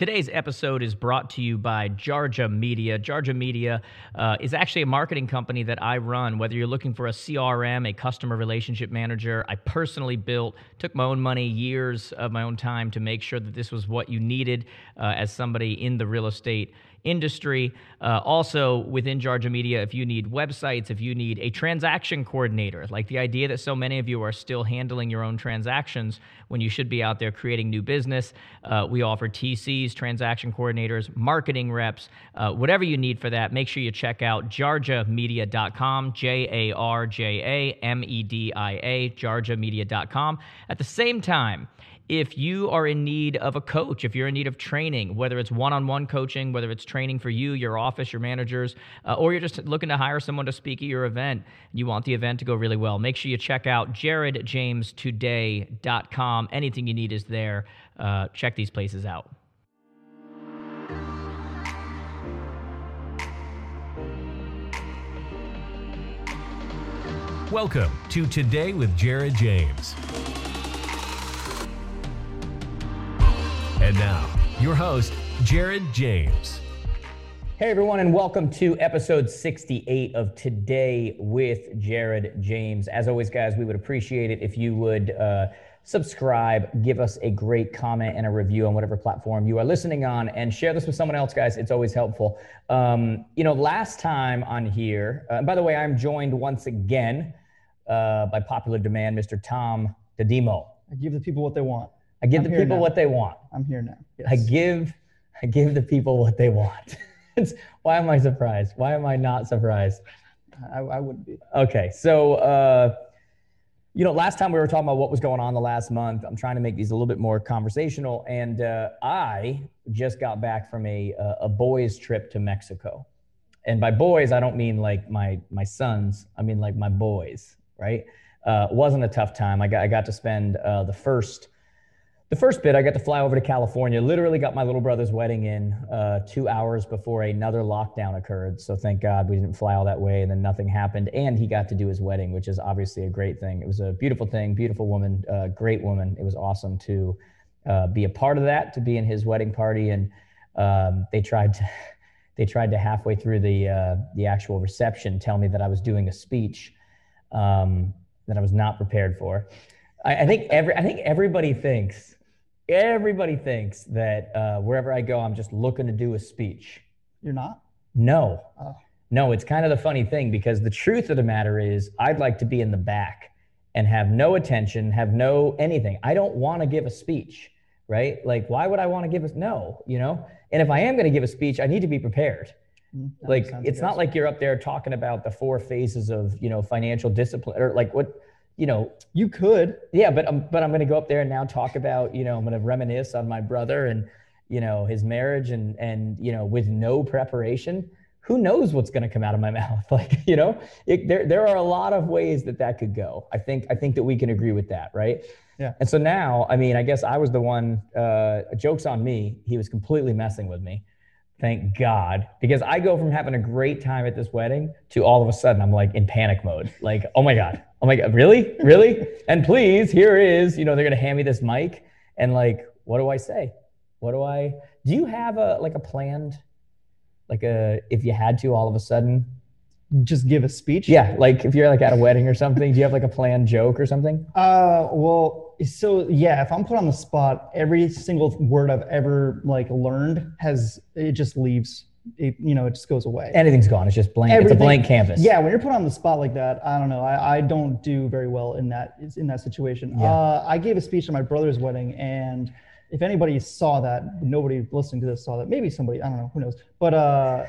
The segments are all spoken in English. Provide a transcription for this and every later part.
Today's episode is brought to you by Jarja Media. Jarja Media uh, is actually a marketing company that I run. Whether you're looking for a CRM, a customer relationship manager, I personally built, took my own money, years of my own time to make sure that this was what you needed uh, as somebody in the real estate industry. Uh, also, within Jarja Media, if you need websites, if you need a transaction coordinator, like the idea that so many of you are still handling your own transactions when you should be out there creating new business, uh, we offer TCs, transaction coordinators, marketing reps, uh, whatever you need for that. Make sure you check out jarjamedia.com, J A R J A M E D I A, jarjamedia.com. At the same time, if you are in need of a coach, if you're in need of training, whether it's one on one coaching, whether it's training for you, your office, your managers, uh, or you're just looking to hire someone to speak at your event, you want the event to go really well, make sure you check out jaredjamestoday.com. Anything you need is there. Uh, check these places out. Welcome to Today with Jared James. And now, your host, Jared James. Hey, everyone, and welcome to episode 68 of Today with Jared James. As always, guys, we would appreciate it if you would uh, subscribe, give us a great comment and a review on whatever platform you are listening on, and share this with someone else, guys. It's always helpful. Um, you know, last time on here, uh, by the way, I'm joined once again uh, by popular demand, Mr. Tom Dedimo. I give the people what they want. I give I'm the people now. what they want. I'm here now. Yes. I give I give the people what they want. It's- why am I surprised? Why am I not surprised? I, I wouldn't be. Okay, so uh, you know, last time we were talking about what was going on the last month. I'm trying to make these a little bit more conversational, and uh, I just got back from a a boys' trip to Mexico, and by boys I don't mean like my my sons. I mean like my boys. Right? Uh, wasn't a tough time. I got I got to spend uh, the first the first bit, I got to fly over to California. Literally got my little brother's wedding in uh, two hours before another lockdown occurred. So thank God we didn't fly all that way, and then nothing happened. And he got to do his wedding, which is obviously a great thing. It was a beautiful thing, beautiful woman, uh, great woman. It was awesome to uh, be a part of that, to be in his wedding party, and um, they tried to. They tried to halfway through the uh, the actual reception tell me that I was doing a speech um, that I was not prepared for. I, think every I think everybody thinks everybody thinks that uh, wherever I go, I'm just looking to do a speech. You're not? No, Oh. no, it's kind of the funny thing because the truth of the matter is, I'd like to be in the back and have no attention, have no anything. I don't want to give a speech, right? Like, why would I want to give a no? You know, and if I am going to give a speech, I need to be prepared Mm, that like it's not like you're up there talking about the four phases of you know financial discipline or like what you know you could. yeah but i'm but i'm going to go up there and now talk about you know i'm going to reminisce on my brother and you know his marriage and and you know with no preparation who knows what's going to come out of my mouth like you know it, there there are a lot of ways that that could go i think i think that we can agree with that right Yeah. and so now i mean i guess i was the one uh jokes on me he was completely messing with me Thank God. Because I go from having a great time at this wedding to all of a sudden I'm like in panic mode. Like, oh my God. Oh my God. Really? Really? and please, here is, you know, they're going to hand me this mic. And like, what do I say? What do I, do you have a, like a planned, like a, if you had to all of a sudden? Just give a speech. Yeah. Like if you're like at a wedding or something, do you have like a planned joke or something? Uh, well, so yeah, if I'm put on the spot, every single word I've ever like learned has it just leaves. It, you know, it just goes away. Anything's gone. It's just blank. It's a blank canvas. Yeah, when you're put on the spot like that, I don't know. I, I don't do very well in that in that situation. Yeah. Uh, I gave a speech at my brother's wedding, and if anybody saw that, nobody listening to this saw that. Maybe somebody, I don't know, who knows. But uh,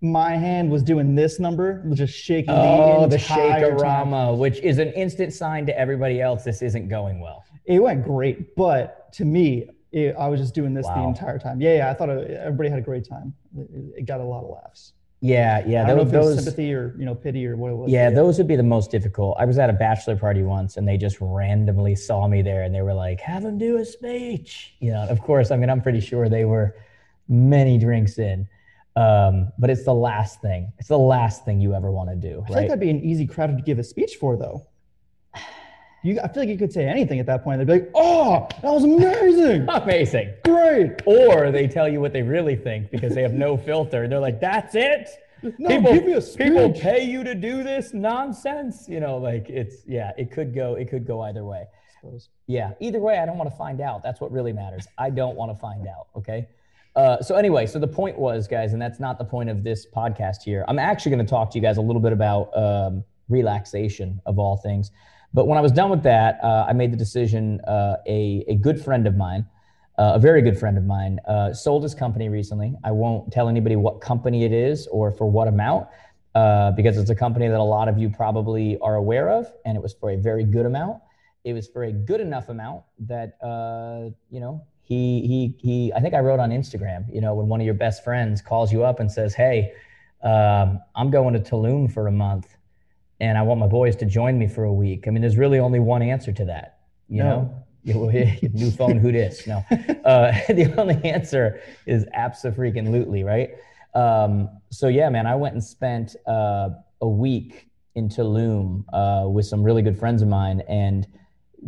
my hand was doing this number, was just shaking Oh, the the shakerama, which is an instant sign to everybody else this isn't going well. It went great, but to me, it, I was just doing this the entire time. Yeah, yeah. I thought it, everybody had a great time. It, it got a lot of laughs. Yeah, yeah. I don't know Those, if it was those sympathy or you know pity or what it was. yeah, those would be the most difficult. I was at a bachelor party once and they just randomly saw me there and they were like, have him do a speech. You know, of course, I mean, I'm pretty sure they were many drinks in. Um, but it's the last thing. It's the last thing you ever want to do, I right? that'd be an easy crowd to give a speech for, though. You, I feel like you could say anything at that point. They'd be like, "Oh, that was amazing, Amazing. great." Or they tell you what they really think because they have no filter. They're like, "That's it." No, people, give me a people pay you to do this nonsense. You know, like it's yeah, it could go it could go either way. Yeah, either way, I don't want to find out. That's what really matters. I don't want to find out. Okay. Uh, so anyway, so the point was, guys, and that's not the point of this podcast here. I'm actually going to talk to you guys a little bit about um, relaxation of all things. But when I was done with that, uh, I made the decision. Uh, a a good friend of mine, uh, a very good friend of mine, uh, sold his company recently. I won't tell anybody what company it is or for what amount. Uh, because it's a company that a lot of you probably are aware of, and it was for a very good amount it was for a good enough amount that you know he he he. I think I wrote on Instagram. You know, when one of your best friends calls you up and says, "Hey, um, I'm going to Tulum for a month, and I want my boys to join me for a week." I mean, there's really only one answer to that. You No. know, new phone, who dis? No, uh, the only answer is absolutely right. Um, so yeah, man, I went and spent uh, a week in Tulum uh, with some really good friends of mine, and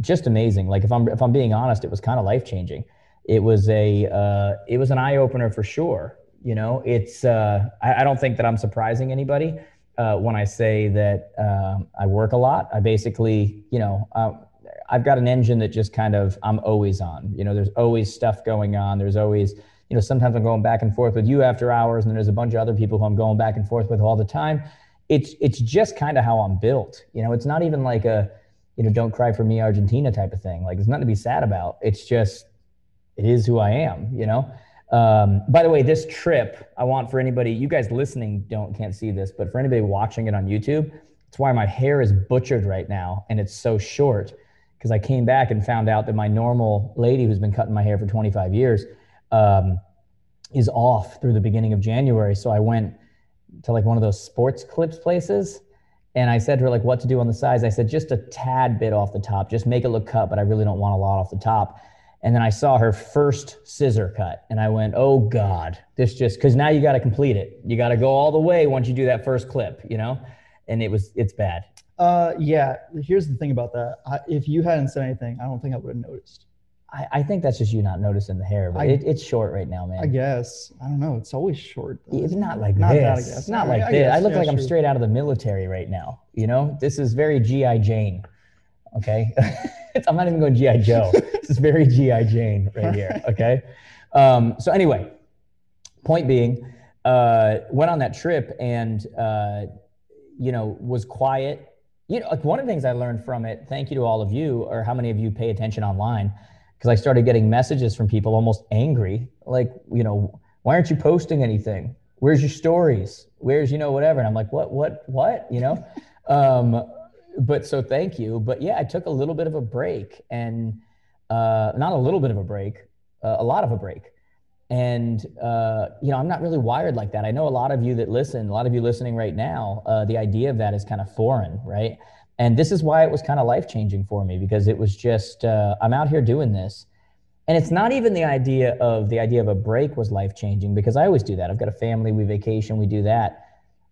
just amazing. Like if I'm if I'm being honest, it was kind of life changing. It was a uh, it was an eye opener for sure. You know, it's uh, I, I don't think that I'm surprising anybody uh, when I say that um, I work a lot. I basically, you know, uh, I've got an engine that just kind of I'm always on. You know, there's always stuff going on. There's always you know sometimes I'm going back and forth with you after hours, and then there's a bunch of other people who I'm going back and forth with all the time. It's it's just kind of how I'm built. You know, it's not even like a you know, don't cry for me, Argentina type of thing. Like, there's nothing to be sad about. It's just, it is who I am, you know? Um, by the way, this trip, I want for anybody, you guys listening don't can't see this, but for anybody watching it on YouTube, it's why my hair is butchered right now and it's so short because I came back and found out that my normal lady who's been cutting my hair for 25 years um, is off through the beginning of January. So I went to like one of those sports clips places and I said to her, like, what to do on the sides. I said, just a tad bit off the top. Just make it look cut, but I really don't want a lot off the top. And then I saw her first scissor cut. And I went, oh God, this just, because now you got to complete it. You got to go all the way once you do that first clip, you know? And it was, it's bad. Uh, yeah. Here's the thing about that. I, if you hadn't said anything, I don't think I would have noticed. I, I think that's just you not noticing the hair, but I- it, it's short right now, man. I guess. I don't know. It's always short. though, It's isn't like Not this. that, I guess. Not like I this. guess. I look Yeah, like I'm straight out of the military right now. You know, this is very GI Jane. Okay, I'm not even going GI Joe. this is very GI Jane right here. Okay. Um, so anyway, point being, uh, went on that trip and uh, you know was quiet. You know, like one of the things I learned from it. Thank you to all of you, or how many of you pay attention online, because I started getting messages from people almost angry, like you know, why aren't you posting anything? Where's your stories? Where's you know whatever? And I'm like, what, what, what? You know. um, but so thank you. But yeah, I took a little bit of a break, and uh, not a little bit of a break, uh, a lot of a break. And uh, you know, I'm not really wired like that. I know a lot of you that listen, a lot of you listening right now, uh, the idea of that is kind of foreign, right? And this is why it was kind of life changing for me because it was just uh, I'm out here doing this, and it's not even the idea of the idea of a break was life changing because I always do that. I've got a family, we vacation, we do that.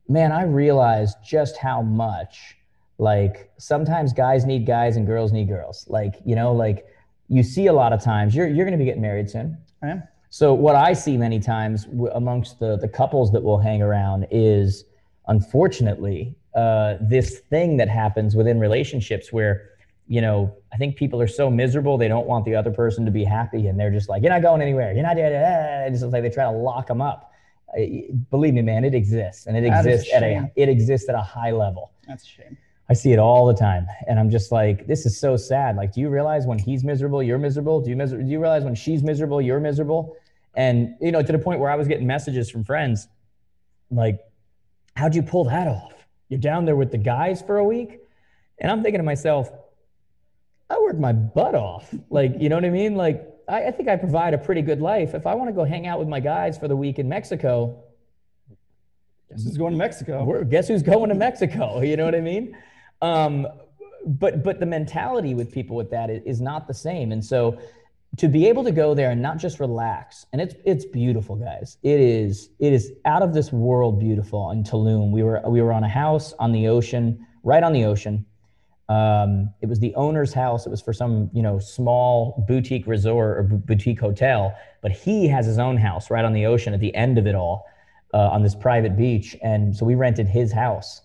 Man, I realized just how much like sometimes guys need guys and girls need girls. Like you know, like you see a lot of times. You're you're going to be getting married soon. I am. So what I see many times w- amongst the the couples that will hang around is, unfortunately, uh, this thing that happens within relationships where, you know, I think people are so miserable they don't want the other person to be happy, and they're just like, "You're not going anywhere. You're not." Da, da, da. It's like they try to lock them up. I- Believe me, man, it exists, and it That a exists at a it exists at a high level. That's a shame. I see it all the time, and I'm just like, this is so sad. Like, do you realize when he's miserable, you're miserable? Do you mis- Do you realize when she's miserable, you're miserable? And you know, to the point where I was getting messages from friends, like, how'd you pull that off? You're down there with the guys for a week, and I'm thinking to myself, I worked my butt off. Like, you know what I mean? Like, I, I think I provide a pretty good life. If I want to go hang out with my guys for the week in Mexico, Guess who's going to Mexico. we're, guess who's going to Mexico? You know what I mean? Um, but but the mentality with people with that is, not the same, and so to be able to go there and not just relax, and it's it's beautiful, guys. It is it is out of this world beautiful in Tulum. We were we were on a house on the ocean, right on the ocean. Um, it was the owner's house. It was for some, you know, small boutique resort or boutique hotel. But he has his own house right on the ocean at the end of it all, uh, on this private beach. And so we rented his house.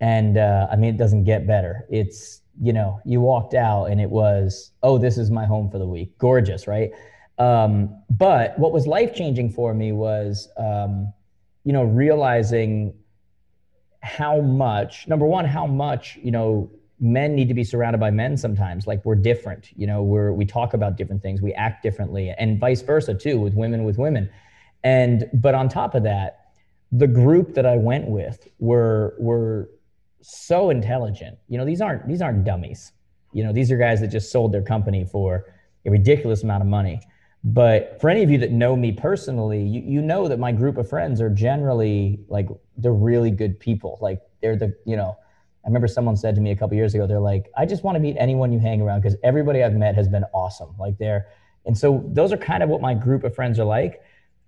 And uh, I mean, it doesn't get better. It's you know, you walked out and it was, oh, this is my home for the week. Gorgeous, right? Um, but what was life changing for me was, um, you know, realizing how much, number one, how much, you know, men need to be surrounded by men sometimes. Like we're different, you know, we're, we talk about different things, we act differently, and vice versa too, with women with women. And, but on top of that, the group that I went with were, were, so intelligent. You know, these aren't these aren't dummies. You know, these are guys that just sold their company for a ridiculous amount of money. But for any of you that know me personally, you, you know that my group of friends are generally like they're really good people. Like they're the, you know, I remember someone said to me a couple years ago, they're like, I just want to meet anyone you hang around because everybody I've met has been awesome. Like they're, and so those are kind of what my group of friends are like.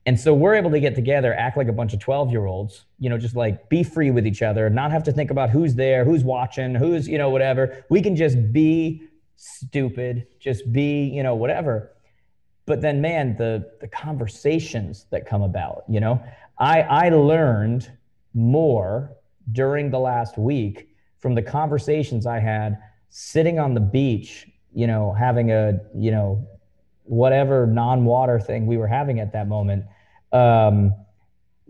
And so we're able to get together, act like a bunch of 12 year olds, you know, just like be free with each other, not have to think about who's there, who's watching, who's, you know, whatever. We can just be stupid, just be, you know, whatever. But then, man, the, the conversations that come about, you know, I, I learned more during the last week from the conversations I had sitting on the beach, you know, having a, you know, whatever non-water thing we were having at that moment um,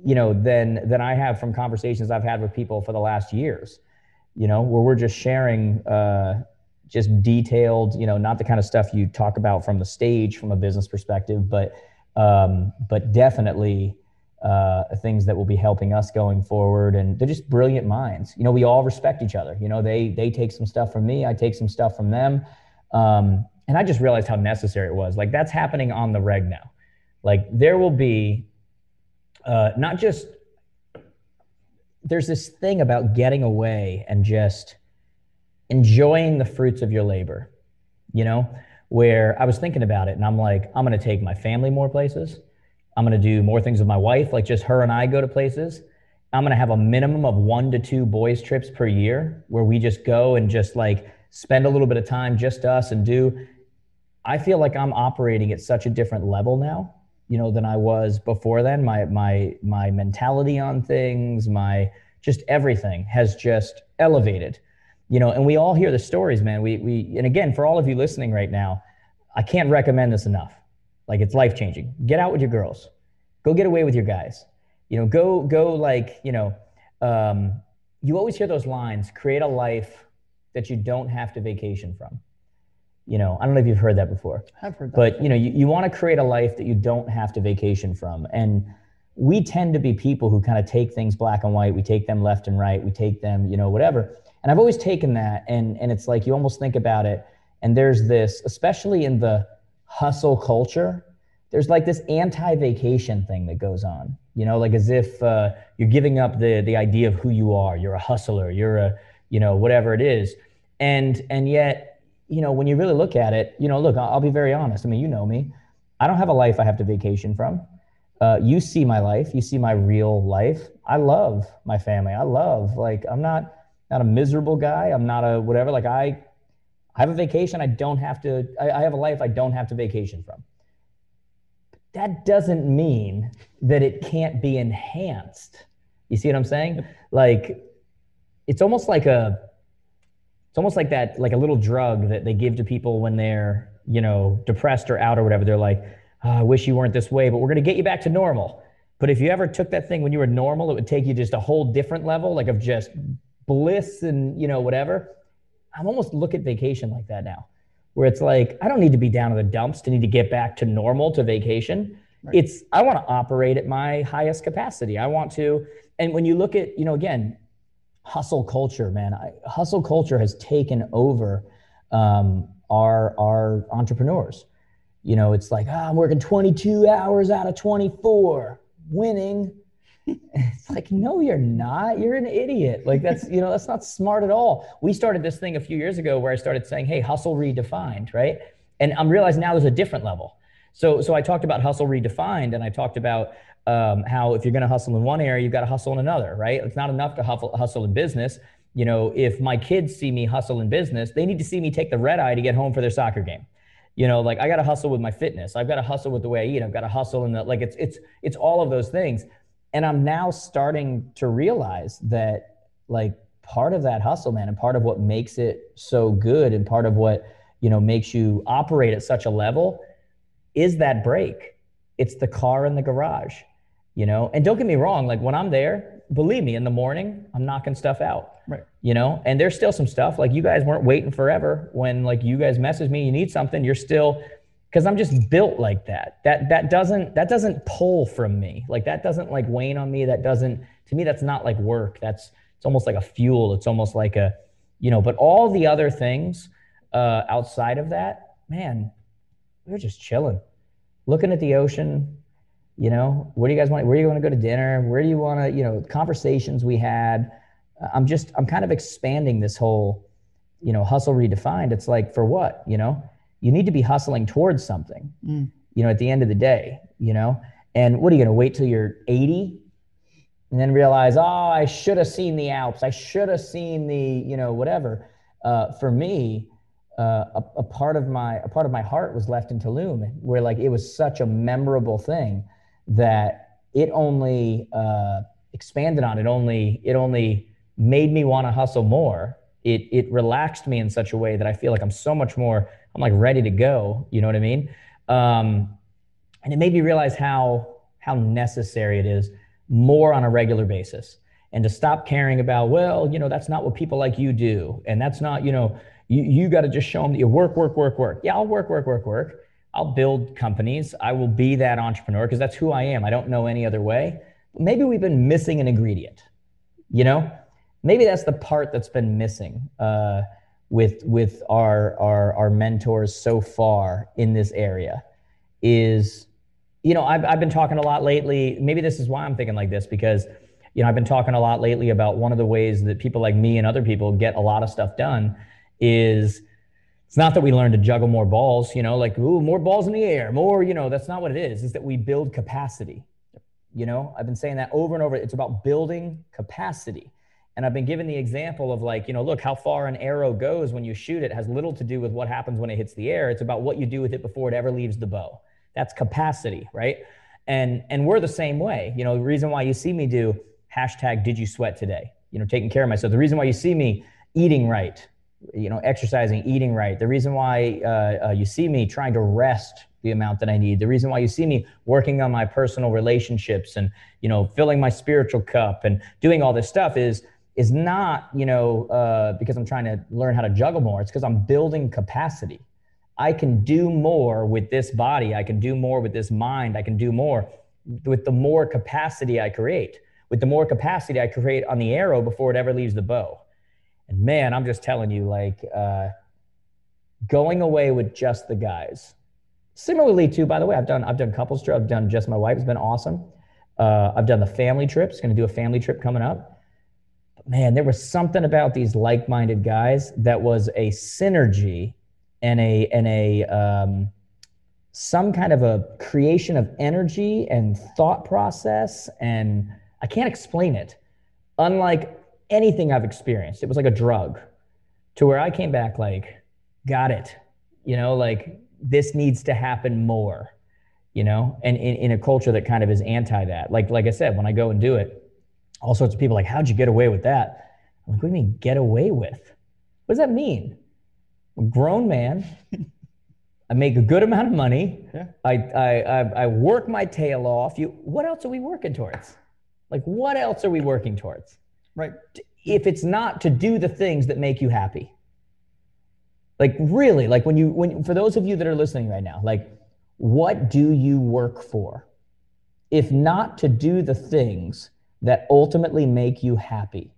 you know, than than I have from conversations I've had with people for the last years. You know, where we're just sharing uh, just detailed, you know, not the kind of stuff you talk about from the stage from a business perspective, but um, but definitely uh, things that will be helping us going forward. And they're just brilliant minds. You know, we all respect each other. You know, they they take some stuff from me, I take some stuff from them. Um, and I just realized how necessary it was. Like that's happening on the reg now. Like there will be uh, not just there's this thing about getting away and just enjoying the fruits of your labor, you know, where I was thinking about it and I'm like, I'm going to take my family more places. I'm going to do more things with my wife, like just her and I go to places. I'm going to have a minimum of one to two boys' trips per year where we just go and just like spend a little bit of time, just us, and do. I feel like I'm operating at such a different level now you know than I was before then. My my my mentality on things, my just everything has just elevated. You know, and we all hear the stories, man. We we and again for all of you listening right now, I can't recommend this enough. Like it's life changing. Get out with your girls. Go get away with your guys. You know, go go like you know. Um, you always hear those lines: create a life that you don't have to vacation from you know, I don't know if you've heard that before. I've heard that. But before. you know, you, you want to create a life that you don't have to vacation from. And we tend to be people who kind of take things black and white. We take them left and right. We take them, you know, whatever. And I've always taken that and and it's like you almost think about it and there's this, especially in the hustle culture, there's like this anti-vacation thing that goes on. You know, like as if uh, you're giving up the the idea of who you are. You're a hustler. You're a, you know, whatever it is. And and yet you know, when you really look at it, you know, look, I'll, I'll be very honest. I mean, you know me. I don't have a life I have to vacation from. Uh, you see my life. You see my real life. I love my family. I love like I'm not not a miserable guy. I'm not a whatever. Like I, I have a vacation. I don't have to. I, I have a life I don't have to vacation from. That doesn't mean that it can't be enhanced. You see what I'm saying? Like, it's almost like a it's almost like that, like a little drug that they give to people when they're, you know, depressed or out or whatever. They're like, oh, I wish you weren't this way, but we're going to get you back to normal. But if you ever took that thing when you were normal, it would take you just a whole different level, like of just bliss and, you know, whatever. I'm almost look at vacation like that now, where it's like, I don't need to be down in the dumps to need to get back to normal to vacation. Right. It's, I want to operate at my highest capacity. I want to, and when you look at, you know, again, hustle culture, man. I, hustle culture has taken over um, our our entrepreneurs. You know, it's like, oh, I'm working 22 hours out of 24, winning. it's like, no, you're not. You're an idiot. Like that's, you know, that's not smart at all. We started this thing a few years ago where I started saying, hey, hustle redefined, right? And I'm realizing now there's a different level. So, so I talked about hustle redefined, and I talked about um, how if you're going to hustle in one area, you've got to hustle in another, right? It's not enough to hustle, hustle in business. You know, if my kids see me hustle in business, they need to see me take the red eye to get home for their soccer game. You know, like I got to hustle with my fitness. I've got to hustle with the way I eat. I've got to hustle in the like it's it's it's all of those things. And I'm now starting to realize that like part of that hustle, man, and part of what makes it so good and part of what, you know, makes you operate at such a level is that break. It's the car in the garage, you know? And don't get me wrong, like when I'm there, believe me, in the morning, I'm knocking stuff out. Right. You know, and there's still some stuff like you guys weren't waiting forever when like you guys message me, you need something, you're still because I'm just built like that. That that doesn't that doesn't pull from me. Like that doesn't like wane on me. That doesn't to me that's not like work. That's it's almost like a fuel. It's almost like a you know, but all the other things uh outside of that, man, we're just chilling. Looking at the ocean, you know, where do you guys want where do you want to go to dinner? Where do you want to, you know, conversations we had I'm just I'm kind of expanding this whole, you know, hustle redefined. It's like for what, you know? You need to be hustling towards something. Mm. You know, at the end of the day, you know. And what are you going to wait till you're 80 and then realize, "Oh, I should have seen the Alps. I should have seen the, you know, whatever." Uh, for me, uh, a, a, part of my a part of my heart was left in Tulum, where like it was such a memorable thing that it only uh, expanded on. It only it only made me want to hustle more. It it relaxed me in such a way that I feel like I'm so much more. I'm like ready to go. You know what I mean? Um, and it made me realize how how necessary it is more on a regular basis and to stop caring about well you know that's not what people like you do and that's not you know you, you got to just show them that you work work work work yeah i'll work work work work i'll build companies. I will be that entrepreneur because that's who i am. I don't know any other way. Maybe we've been missing an ingredient you know? Maybe that's the part that's been missing uh, with with our, our our mentors so far in this area is you know I've, I've been talking a lot lately. Maybe this is why i'm thinking like this because you know i've been talking a lot lately about one of the ways that people like me and other people get a lot of stuff done is it's not that we learn to juggle more balls you know like ooh more balls in the air more you know that's not what it is is that we build capacity you know i've been saying that over and over it's about building capacity and I've been given the example of like, you know, look, how far an arrow goes when you shoot it has little to do with what happens when it hits the air. It's about what you do with it before it ever leaves the bow. That's capacity, right? And and we're the same way. You know, the reason why you see me do hashtag did you sweat today? You know, taking care of myself. The reason why you see me eating right, you know, exercising, eating right. The reason why uh, uh, you see me trying to rest the amount that I need. The reason why you see me working on my personal relationships and you know filling my spiritual cup and doing all this stuff is is not, you know, uh, because I'm trying to learn how to juggle more. It's because I'm building capacity. I can do more with this body. I can do more with this mind. I can do more with the more capacity I create. With the more capacity I create on the arrow before it ever leaves the bow. And man, I'm just telling you, like, uh, going away with just the guys. Similarly, too, by the way, I've done I've done couples trip. I've done just my wife. It's been awesome. Uh, I've done the family trips. Going to do a family trip coming up But man, there was something about these like-minded guys that was a synergy and a and a um, some kind of a creation of energy and thought process, and I can't explain it. Unlike anything I've experienced, it was like a drug. To where I came back like, got it. You know, like this needs to happen more. You know, and in, in a culture that kind of is anti that. Like like I said, when I go and do it, all sorts of people like, how'd you get away with that? I'm like, what do you mean get away with? What does that mean? I'm a grown man. I make a good amount of money. Yeah. I, I, I, work my tail off. You, what else are we working towards? Like, what else are we working towards? Right. If it's not to do the things that make you happy. Like, really, like when you, when, for those of you that are listening right now, like, what do you work for? If not to do the things that ultimately make you happy?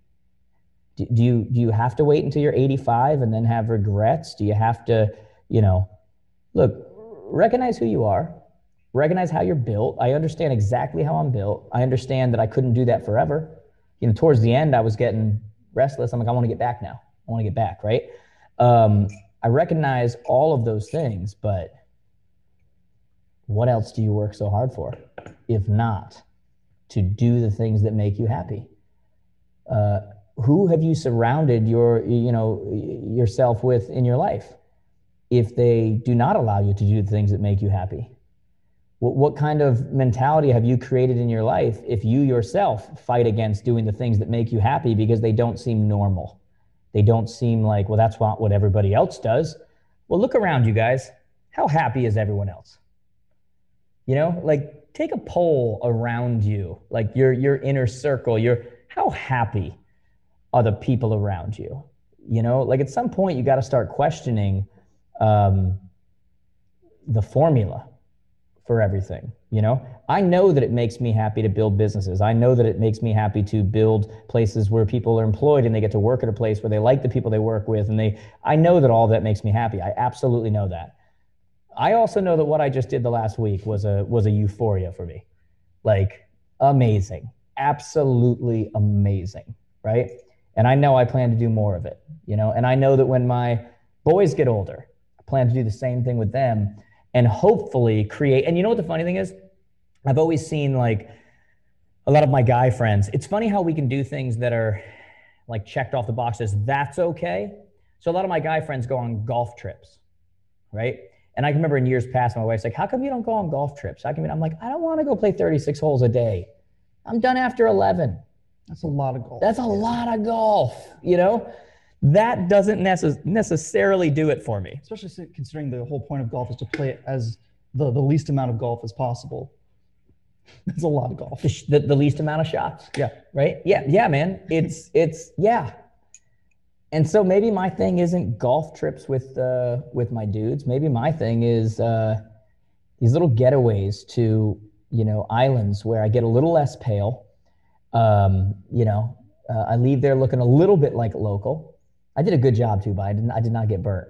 Do, do you do you have to wait until you're 85 and then have regrets? Do you have to, you know, look, recognize who you are, recognize how you're built. I understand exactly how I'm built. I understand that I couldn't do that forever. You know, towards the end, I was getting restless. I'm like, I want to get back now. I want to get back, right? Um, I recognize all of those things, but what else do you work so hard for? If not, to do the things that make you happy. Uh, who have you surrounded your you know yourself with in your life if they do not allow you to do the things that make you happy what, what kind of mentality have you created in your life if you yourself fight against doing the things that make you happy because they don't seem normal? They don't seem like well that's not what everybody else does. Well look around you guys. How happy is everyone else? You know like take a poll around you like your your inner circle your how happy are the people around you? You know like at some point you got to start questioning um, the formula for everything you know? I know that it makes me happy to build businesses. I know that it makes me happy to build places where people are employed and they get to work at a place where they like the people they work with and they i know that all that makes me happy. I absolutely know that. I also know that what i just did the last week was a was a euphoria for me. Like amazing. Absolutely amazing right? And I know I plan to do more of it, you know, and I know that when my boys get older, I plan to do the same thing with them and hopefully create. And you know what the funny thing is? I've always seen like a lot of my guy friends. It's funny how we can do things that are like checked off the boxes. That's okay. So a lot of my guy friends go on golf trips, right? And I can remember in years past, my wife's like, "How come you don't go on golf trips?" How come? I'm like, "I don't want to go play 36 holes a day. I'm done after 11." That's a lot of golf. That's a lot of golf, you know? That doesn't necess- necessarily do it for me. Especially considering the whole point of golf is to play it as the, the least amount of golf as possible. That's a lot of golf. The, the, the, least amount of shots. Yeah. Right? Yeah, yeah, man. It's it's yeah. And so maybe my thing isn't golf trips with uh with my dudes. Maybe my thing is uh these little getaways to, you know, islands where I get a little less pale um, you know, uh, I leave there looking a little bit like local. I did a good job too, but I didn't. I did not get burnt.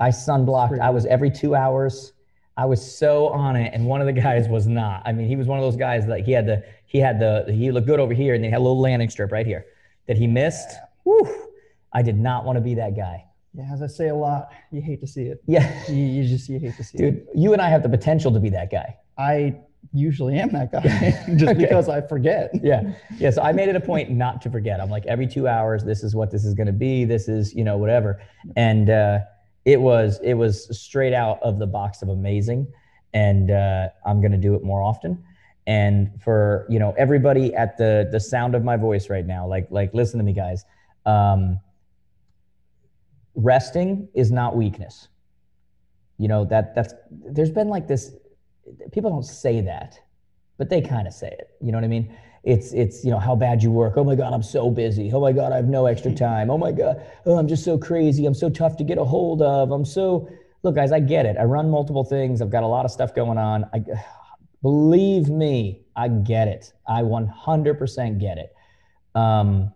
I sunblocked. I was every two hours. I was so on it, and one of the guys was not. I mean, he was one of those guys that he had the he had the he looked good over here, and they had a little landing strip right here that he missed. Whew, I did not want to be that guy. Yeah, as I say a lot, you hate to see it. Yeah, you, you just you hate to see Dude, it. Dude, you and I have the potential to be that guy. I usually am that guy just okay. because I forget. yeah. Yeah. So I made it a point not to forget. I'm like, every two hours, this is what this is going to be. This is, you know, whatever. And uh, it was, it was straight out of the box of amazing. And uh, I'm going to do it more often. And for, you know, everybody at the, the sound of my voice right now, like, like, listen to me guys. Um, resting is not weakness. You know, that that's, there's been like this, people don't say that, but they kind of say it. You know what I mean? It's it's you know how bad you work. Oh my God, I'm so busy. Oh my God, I have no extra time. Oh my God, oh I'm just so crazy. I'm so tough to get a hold of. I'm so look, guys. I get it. I run multiple things. I've got a lot of stuff going on. I believe me, I get it. I 100% get it. Um,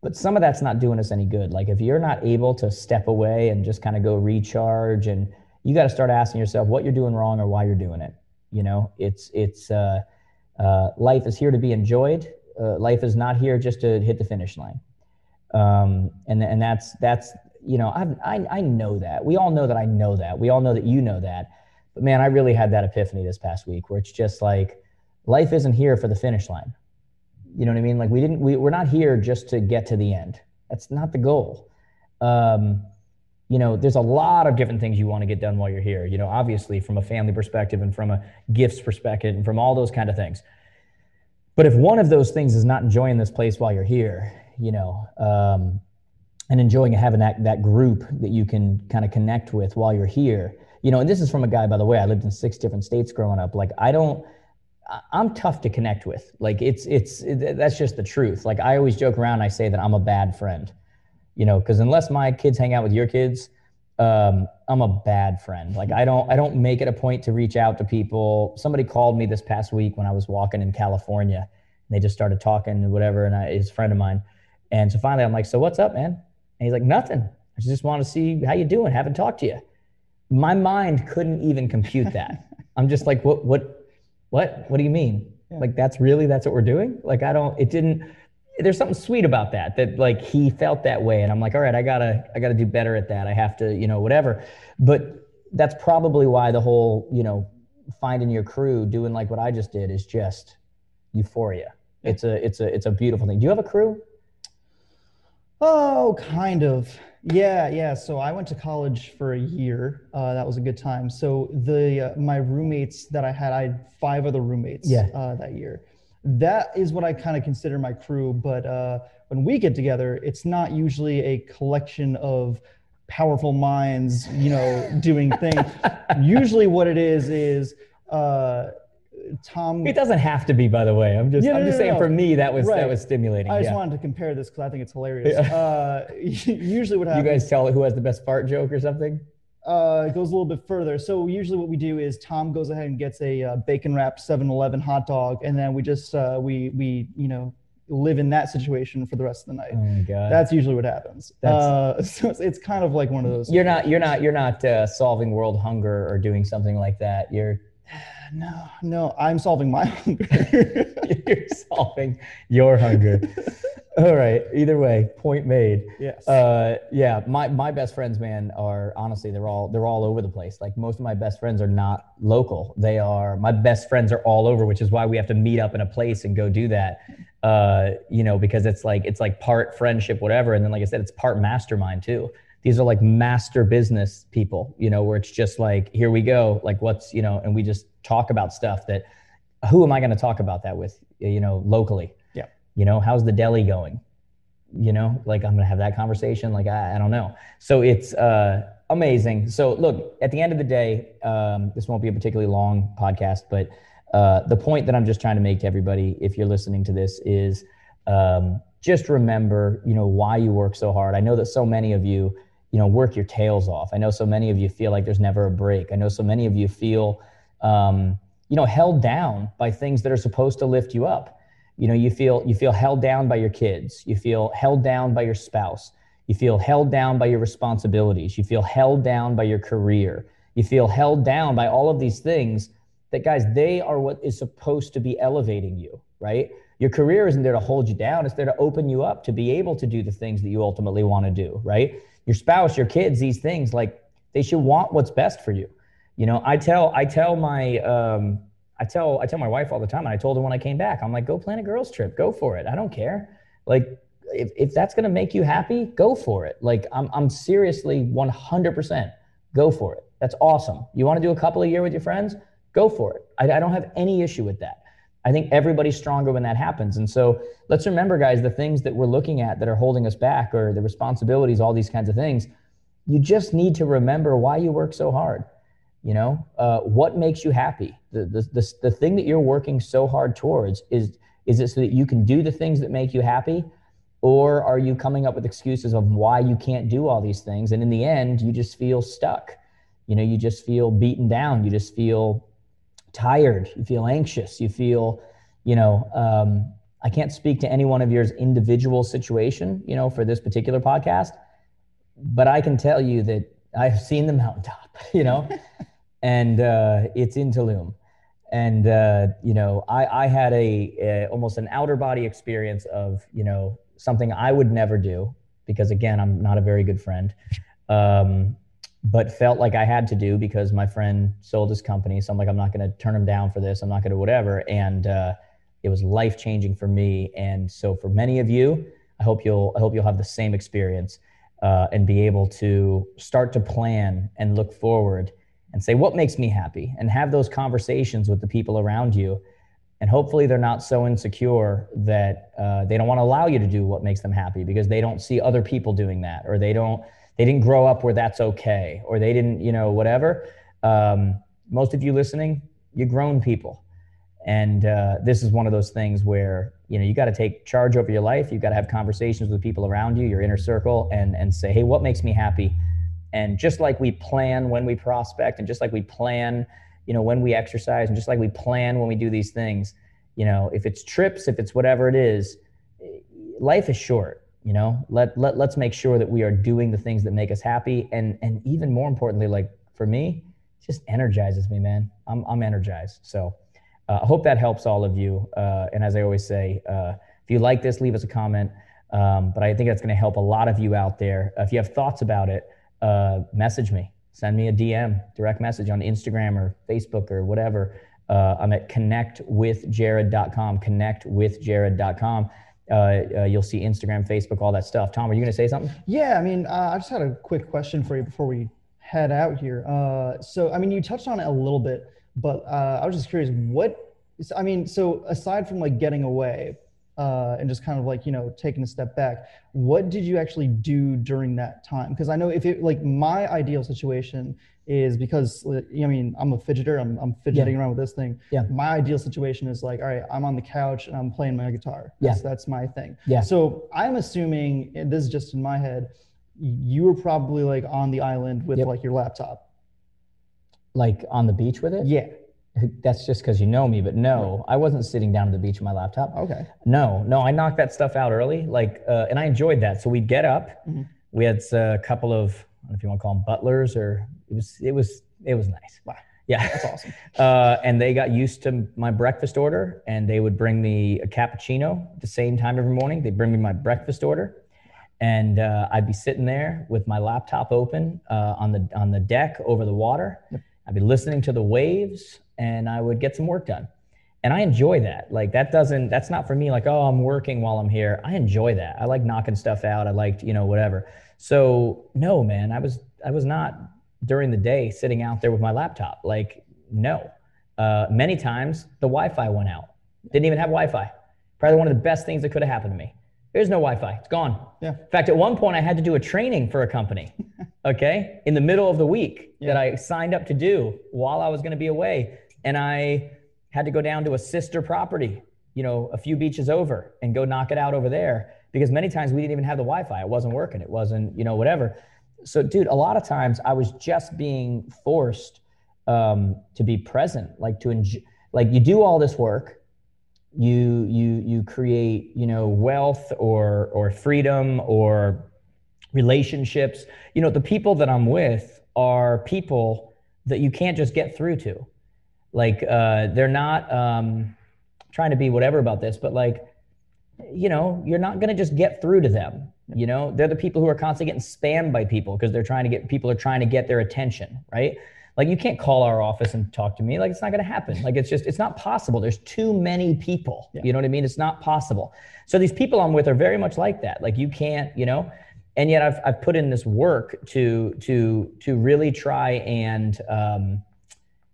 but some of that's not doing us any good. Like if you're not able to step away and just kind of go recharge and you got to start asking yourself what you're doing wrong or why you're doing it. You know, it's it's uh, uh, life is here to be enjoyed. Uh, life is not here just to hit the finish line. Um, and and that's that's you know I've, I I know that we all know that I know that we all know that you know that. But man, I really had that epiphany this past week where it's just like life isn't here for the finish line. You know what I mean? Like we didn't we, we're not here just to get to the end. That's not the goal. Um, you know, there's a lot of different things you want to get done while you're here. You know, obviously from a family perspective and from a gifts perspective and from all those kind of things. But if one of those things is not enjoying this place while you're here, you know, um, and enjoying having that that group that you can kind of connect with while you're here, you know, and this is from a guy, by the way, I lived in six different states growing up. Like, I don't. I'm tough to connect with. Like it's it's it, that's just the truth. Like I always joke around. I say that I'm a bad friend you know, because unless my kids hang out with your kids, um, I'm a bad friend. Like I don't I don't make it a point to reach out to people. Somebody called me this past week when I was walking in California, and they just started talking and whatever. And I, he's a friend of mine, and so finally I'm like, "So what's up, man?" And he's like, "Nothing. I just want to see how you doing. Haven't talked to you." My mind couldn't even compute that. I'm just like, "What? What? What? What do you mean?" Yeah. Like that's really that's what we're doing? Like I don't. It didn't there's something sweet about that that like he felt that way and i'm like all right i gotta i gotta do better at that i have to you know whatever but that's probably why the whole you know finding your crew doing like what i just did is just euphoria it's a it's a it's a beautiful thing do you have a crew Oh, kind of. Yeah, yeah. So I went to college for a year. Uh, that was a good time. So the uh, my roommates that I had, I had five other roommates Yeah. uh, that year. That is what I kind of consider my crew. But uh, when we get together, it's not usually a collection of powerful minds, you know, doing things. usually, what it is is uh, Tom. It doesn't have to be, by the way. I'm just, Yeah, I'm no, just no, saying no. for me that was Right. that was stimulating. I just yeah. wanted to compare this because I think it's hilarious. Uh, usually, what happens? you guys tell who has the best fart joke or something? Uh, it goes a little bit further. So usually what we do is Tom goes ahead and gets a uh, bacon wrapped 7-Eleven hot dog, and then we just uh, we we you know live in that situation for the rest of the night. Oh my god. That's usually what happens. That's- Uh, so it's, it's kind of like one of those. you're not you're not you're not uh, solving world hunger or doing something like that. You're No, no, I'm solving my hunger. you're solving your hunger. All right. Either way, point made. yes. Uh, yeah, my, my best friends, man, are honestly they're all they're all over the place. Like most of my best friends are not local. They are my best friends are all over, which is why we have to meet up in a place and go do that. Uh, you know, because it's like it's like part friendship, whatever, and then like I said, it's part mastermind too. These are like master business people, you know, where it's just like here we go, like what's you know, and we just talk about stuff that. Who am I going to talk about that with? You know, locally. Yeah. You know, how's the deli going? you know like i'm gonna have that conversation like i, I don't know so it's uh amazing so look at the end of the day um, this won't be a particularly long podcast but uh, the point that i'm just trying to make to everybody if you're listening to this is um, just remember you know why you work so hard i know that so many of you you know work your tails off i know so many of you feel like there's never a break i know so many of you feel um, you know held down by things that are supposed to lift you up. You know you feel you feel held down by your kids. You feel held down by your spouse. You feel held down by your responsibilities. You feel held down by your career. You feel held down by all of these things that guys they are what is supposed to be elevating you right? Your career isn't there to hold you down. It's there to open you up to be able to do the things that you ultimately want to do right? Your spouse your kids these things like they should want what's best for you you know i tell i tell my um, I tell I tell my wife all the time, and I told her when I came back, I'm like, go plan a girls trip, go for it. I don't care. Like, if, if that's gonna make you happy, go for it. Like, I'm I'm seriously 100% go for it. That's awesome. You want to do a couple a year with your friends, go for it. I, I don't have any issue with that. I think everybody's stronger when that happens. And so let's remember, guys, the things that we're looking at that are holding us back, or the responsibilities, all these kinds of things. You just need to remember why you work so hard you know uh, what makes you happy? The, the, the, the thing that you're working so hard towards is is it so that you can do the things that make you happy? Or are you coming up with excuses of why you can't do all these things? And in the end you just feel stuck. You know you just feel beaten down. You just feel tired. You feel anxious. You feel you know um, i can't speak to any one of yours individual situation you know for this particular podcast but i can tell you that i've seen the mountaintop you know and uh, it's in Tulum. And uh, you know, I, I had a, a almost an outer body experience of you know something I would never do because again, I'm not a very good friend, um, but felt like I had to do because my friend sold his company. So I'm like, I'm not going to turn him down for this. I'm not going to whatever. And uh, it was life changing for me. And so for many of you, I hope you'll I hope you'll have the same experience uh, and be able to start to plan and look forward and say what makes me happy? and have those conversations with the people around you. And hopefully they're not so insecure that uh, they don't want to allow you to do what makes them happy because they don't see other people doing that or they don't they didn't grow up where that's okay or they didn't you know whatever. Um, most of you listening you're grown people. And uh, this is one of those things where you know you got to take charge over your life. You've got to have conversations with people around you your inner circle and and say hey what makes me happy and just like we plan when we prospect, and just like we plan, you know, when we exercise, and just like we plan when we do these things, you know, if it's trips, if it's whatever it is, life is short. You know, let let let's make sure that we are doing the things that make us happy, and and even more importantly, like for me, it just energizes me, man. I'm I'm energized. So uh, I hope that helps all of you. Uh, and as I always say, uh, if you like this, leave us a comment. Um, but I think that's going to help a lot of you out there. if you have thoughts about it uh, message me, send me a DM, direct message on Instagram or Facebook or whatever. Uh, I'm at connectwithjared.com, connectwithjared.com. uh, uh, you'll see Instagram, Facebook, all that stuff. Tom, are you going to say something? Yeah, I mean, uh, I just had a quick question for you before we head out here. Uh, so, I mean, you touched on it a little bit, but uh, I was just curious, what, I mean, so aside from like getting away uh, and just kind of like, you know, taking a step back, what did you actually do during that time? Because I know if it, like my ideal situation is because I mean I'm a fidgeter. I'm, I'm fidgeting yeah. around with this thing. Yeah. My ideal situation is like, all right, I'm on the couch and I'm playing my guitar. Yeah. That's, my thing. Yeah. So I'm assuming this is just in my head. You were probably like on the island with yep. like your laptop. Like on the beach with it? Yeah. That's just because you know me, but no, I wasn't sitting down at the beach with my laptop. Okay. No, no, I knocked that stuff out early. Like, uh, and I enjoyed that. So we'd get up. Mm-hmm. We had a couple of, I don't know if you want to call them butlers or it was it was it was nice. Wow. Yeah, that's awesome. Uh, and they got used to my breakfast order, and they would bring me a cappuccino at the same time every morning. They'd bring me my breakfast order, and uh, I'd be sitting there with my laptop open uh, on the on the deck over the water. Yep. I'd be listening to the waves, and I would get some work done. And I enjoy that. Like that doesn't that's not for me. Like oh, I'm working while I'm here. I enjoy that. I like knocking stuff out. I liked you know whatever. So no, man, I was I was not during the day sitting out there with my laptop. Like, no. Uh, many times the Wi Fi went out. Didn't even have Wi Fi. Probably one of the best things that could have happened to me. There's no Wi Fi, it's gone. Yeah. In fact, at one point, I had to do a training for a company, okay, in the middle of the week yeah. that I signed up to do while I was going to be away. And I had to go down to a sister property, you know, a few beaches over and go knock it out over there because many times we didn't even have the Wi Fi. It wasn't working. It wasn't, you know, whatever so dude a lot of times i was just being forced um, to be present like to enjoy like you do all this work you you you create you know wealth or or freedom or relationships you know the people that i'm with are people that you can't just get through to like uh, they're not um, trying to be whatever about this but like you know you're not going to just get through to them you know, they're the people who are constantly getting spammed by people because they're trying to get people are trying to get their attention, right? Like you can't call our office and talk to me. Like it's not going to happen. Like it's just it's not possible. There's too many people. Yeah. You know what I mean? It's not possible. So these people I'm with are very much like that. Like you can't, you know, and yet I've I've put in this work to to to really try and um,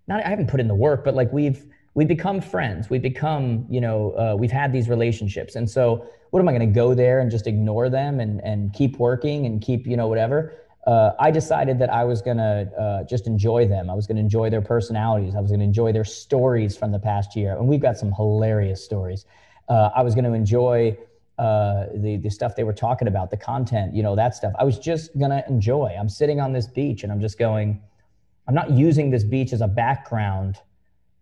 not I haven't put in the work, but like we've we've become friends. We've become, you know, uh, we've had these relationships. And so, what am I going to go there and just ignore them and, and keep working and keep, you know, whatever? Uh, I decided that I was going to uh, just enjoy them. I was going to enjoy their personalities. I was going to enjoy their stories from the past year. And we've got some hilarious stories. Uh, I was going to enjoy uh, the, the stuff they were talking about, the content, you know, that stuff. I was just going to enjoy. I'm sitting on this beach and I'm just going, I'm not using this beach as a background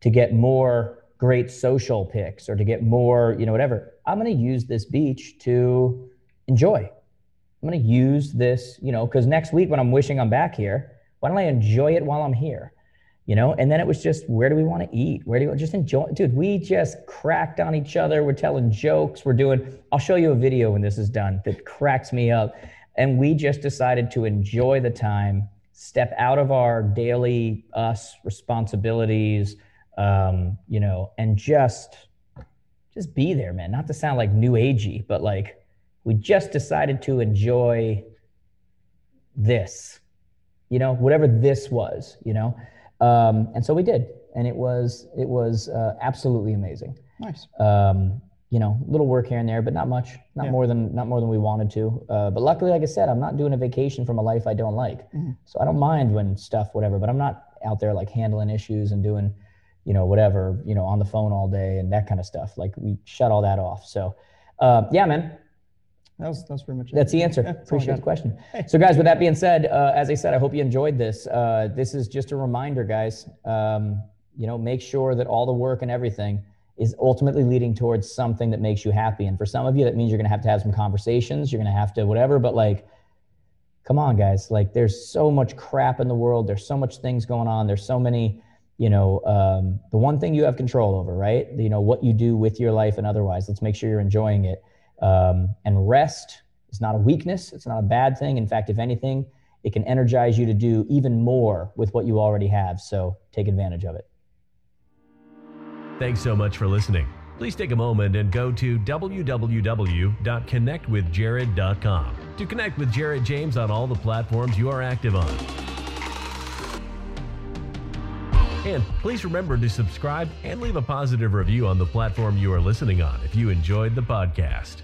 to get more great social pics or to get more, you know, whatever. I'm going to use this beach to enjoy. I'm going to use this, you know, because next week when I'm wishing I'm back here, why don't I enjoy it while I'm here? You know, and then it was just where do we want to eat? Where do we just enjoy? Dude, we just cracked on each other. We're telling jokes. We're doing, I'll show you a video when this is done that cracks me up. And we just decided to enjoy the time, step out of our daily us responsibilities, um, you know, and just just be there, man. Not to sound like new agey, but like we just decided to enjoy this, you know, whatever this was, you know, um, and so we did, and it was it was uh, absolutely amazing. Nice. Um, you know, little work here and there, but not much, not yeah. more than not more than we wanted to. Uh, but luckily, like I said, I'm not doing a vacation from a life I don't like, mm-hmm. so I don't mind when stuff, whatever. But I'm not out there like handling issues and doing you know, whatever, you know, on the phone all day and that kind of stuff. Like we shut all that off. So, uh, yeah, man. That was, that's pretty much it. That's the answer. Yeah, Appreciate the question. Hey. So, guys, with that being said, uh, as I said, I hope you enjoyed this. Uh, this is just a reminder, guys. Um, you know, make sure that all the work and everything is ultimately leading towards something that makes you happy. And for some of you, that means you're going to have to have some conversations. You're going to have to whatever. But like, come on, guys. Like, there's so much crap in the world. There's so much things going on. There's so many you know um, the one thing you have control over right you know what you do with your life and otherwise let's make sure you're enjoying it um, and rest is not a weakness it's not a bad thing in fact if anything it can energize you to do even more with what you already have so take advantage of it thanks so much for listening please take a moment and go to www.connectwithjared.com to connect with Jared James on all the platforms you are active on. And please remember to subscribe and leave a positive review on the platform you are listening on if you enjoyed the podcast.